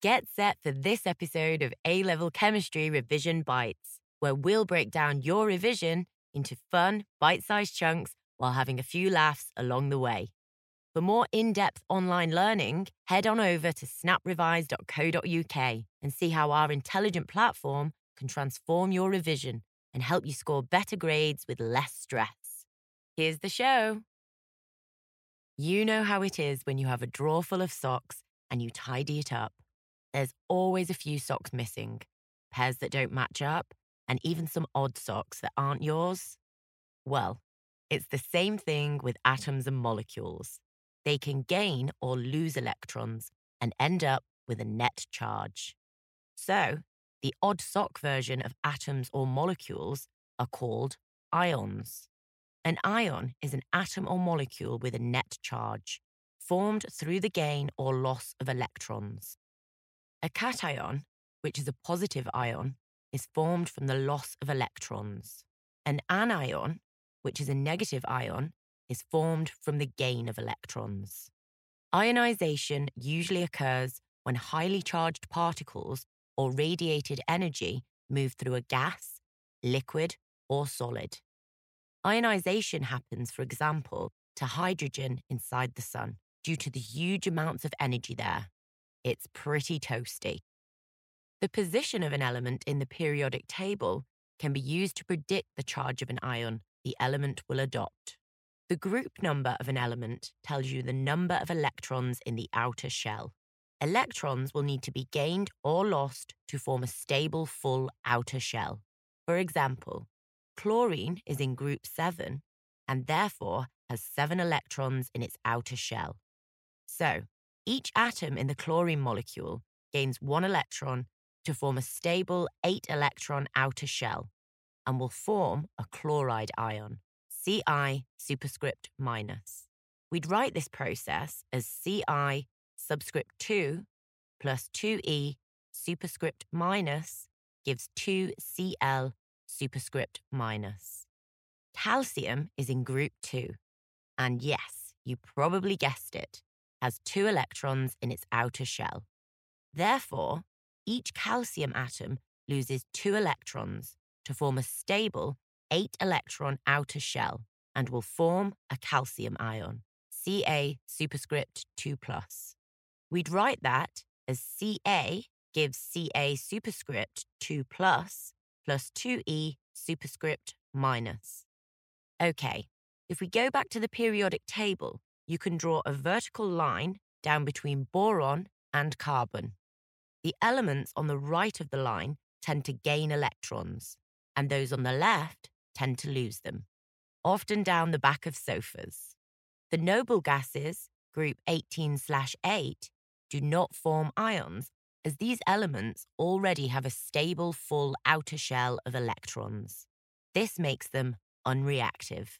Get set for this episode of A Level Chemistry Revision Bites, where we'll break down your revision into fun, bite sized chunks while having a few laughs along the way. For more in depth online learning, head on over to snaprevise.co.uk and see how our intelligent platform can transform your revision and help you score better grades with less stress. Here's the show. You know how it is when you have a drawer full of socks and you tidy it up. There's always a few socks missing, pairs that don't match up, and even some odd socks that aren't yours. Well, it's the same thing with atoms and molecules. They can gain or lose electrons and end up with a net charge. So, the odd sock version of atoms or molecules are called ions. An ion is an atom or molecule with a net charge, formed through the gain or loss of electrons. A cation, which is a positive ion, is formed from the loss of electrons. An anion, which is a negative ion, is formed from the gain of electrons. Ionization usually occurs when highly charged particles or radiated energy move through a gas, liquid, or solid. Ionization happens, for example, to hydrogen inside the sun due to the huge amounts of energy there. It's pretty toasty. The position of an element in the periodic table can be used to predict the charge of an ion the element will adopt. The group number of an element tells you the number of electrons in the outer shell. Electrons will need to be gained or lost to form a stable full outer shell. For example, chlorine is in group 7 and therefore has 7 electrons in its outer shell. So, each atom in the chlorine molecule gains one electron to form a stable 8 electron outer shell and will form a chloride ion, Cl superscript minus. We'd write this process as Cl subscript 2 plus 2e superscript minus gives 2Cl superscript minus. Calcium is in group 2, and yes, you probably guessed it, has two electrons in its outer shell. Therefore, each calcium atom loses two electrons to form a stable 8 electron outer shell and will form a calcium ion, Ca superscript 2 plus. We'd write that as Ca gives Ca superscript 2 plus plus 2e superscript minus. Okay, if we go back to the periodic table, you can draw a vertical line down between boron and carbon. The elements on the right of the line tend to gain electrons, and those on the left tend to lose them, often down the back of sofas. The noble gases, group 18 8, do not form ions as these elements already have a stable full outer shell of electrons. This makes them unreactive.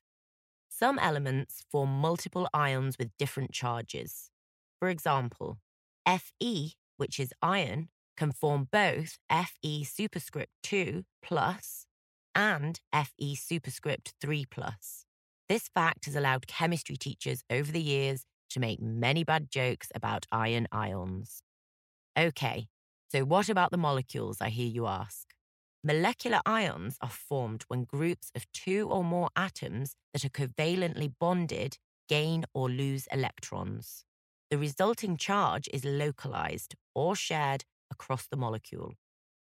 Some elements form multiple ions with different charges. For example, Fe, which is iron, can form both Fe superscript 2 plus and Fe superscript 3 plus. This fact has allowed chemistry teachers over the years to make many bad jokes about iron ions. Okay, so what about the molecules, I hear you ask? Molecular ions are formed when groups of two or more atoms that are covalently bonded gain or lose electrons. The resulting charge is localized or shared across the molecule.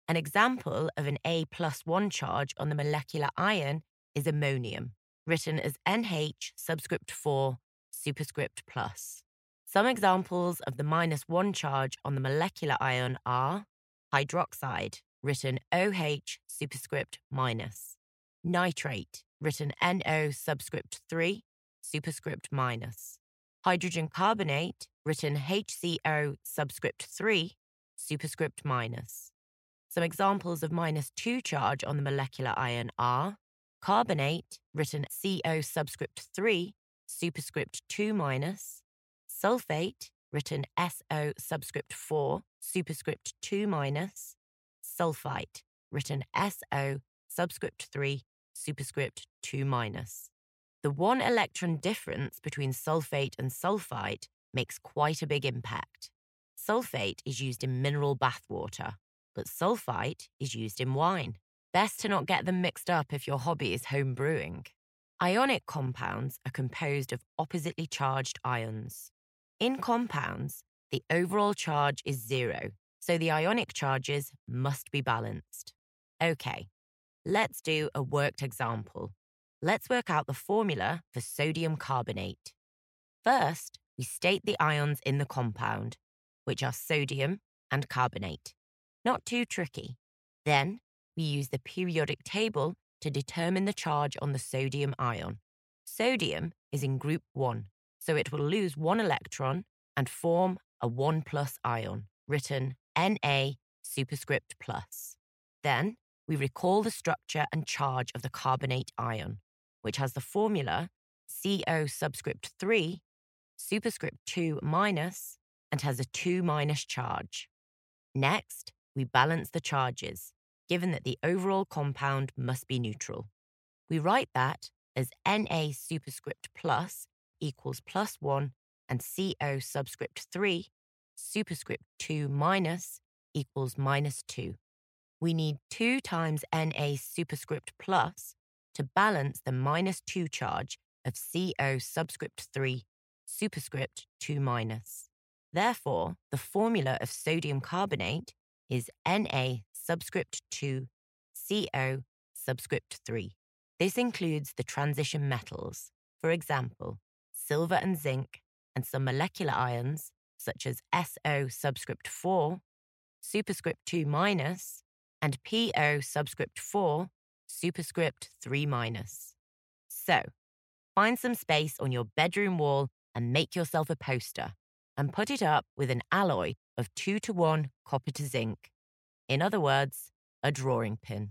An example of an A plus 1 charge on the molecular ion is ammonium, written as NH subscript 4 superscript plus. Some examples of the minus 1 charge on the molecular ion are hydroxide, written OH superscript minus, nitrate, written NO subscript 3 superscript minus, hydrogen carbonate, written HCO subscript 3 superscript minus. Some examples of minus 2 charge on the molecular ion are carbonate, written CO subscript 3 superscript 2 minus, sulfate, written SO subscript 4, superscript 2 minus, sulfite, written SO subscript 3, superscript 2 minus. The one electron difference between sulfate and sulfite makes quite a big impact. Sulfate is used in mineral bathwater, but sulfite is used in wine. Best to not get them mixed up if your hobby is home brewing. Ionic compounds are composed of oppositely charged ions. In compounds, the overall charge is zero, so the ionic charges must be balanced. Okay, let's do a worked example. Let's work out the formula for sodium carbonate. First, we state the ions in the compound, which are sodium and carbonate. Not too tricky. Then, we use the periodic table to determine the charge on the sodium ion. Sodium is in group 1, so it will lose one electron and form a 1 plus ion, written Na superscript plus. Then, we recall the structure and charge of the carbonate ion, which has the formula CO subscript 3, superscript 2 minus, and has a 2 minus charge. Next, we balance the charges, given that the overall compound must be neutral. We write that as Na superscript plus equals plus 1 and CO subscript 3 superscript 2 minus equals minus 2. We need 2 times Na superscript plus to balance the minus 2 charge of CO subscript 3 superscript 2 minus. Therefore, the formula of sodium carbonate is Na subscript 2 CO subscript 3. This includes the transition metals, for example, silver and zinc, and some molecular ions such as SO subscript 4, superscript 2 minus, and PO subscript 4, superscript 3 minus. So, find some space on your bedroom wall and make yourself a poster and put it up with an alloy of 2 to 1 copper to zinc. In other words, a drawing pin.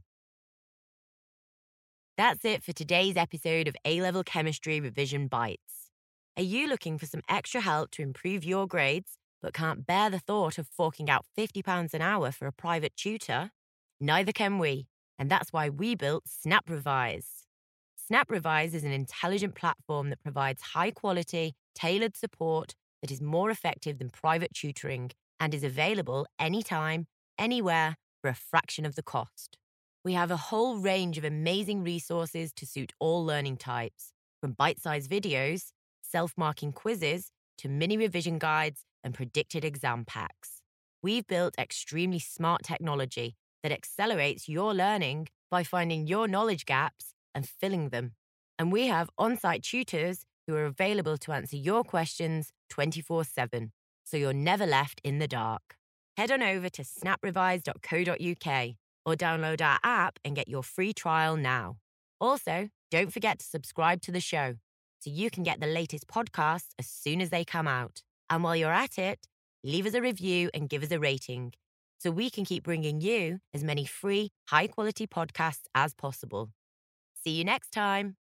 That's it for today's episode of A Level Chemistry Revision Bites. Are you looking for some extra help to improve your grades, but can't bear the thought of forking out £50 an hour for a private tutor? Neither can we, and that's why we built Snap Revise. Snap Revise is an intelligent platform that provides high quality, tailored support that is more effective than private tutoring and is available anytime, anywhere, for a fraction of the cost. We have a whole range of amazing resources to suit all learning types, from bite sized videos self marking quizzes to mini revision guides and predicted exam packs. We've built extremely smart technology that accelerates your learning by finding your knowledge gaps and filling them. And we have on site tutors who are available to answer your questions 24 7, so you're never left in the dark. Head on over to snaprevise.co.uk or download our app and get your free trial now. Also, don't forget to subscribe to the show so you can get the latest podcasts as soon as they come out. And while you're at it, leave us a review and give us a rating so we can keep bringing you as many free, high quality podcasts as possible. See you next time.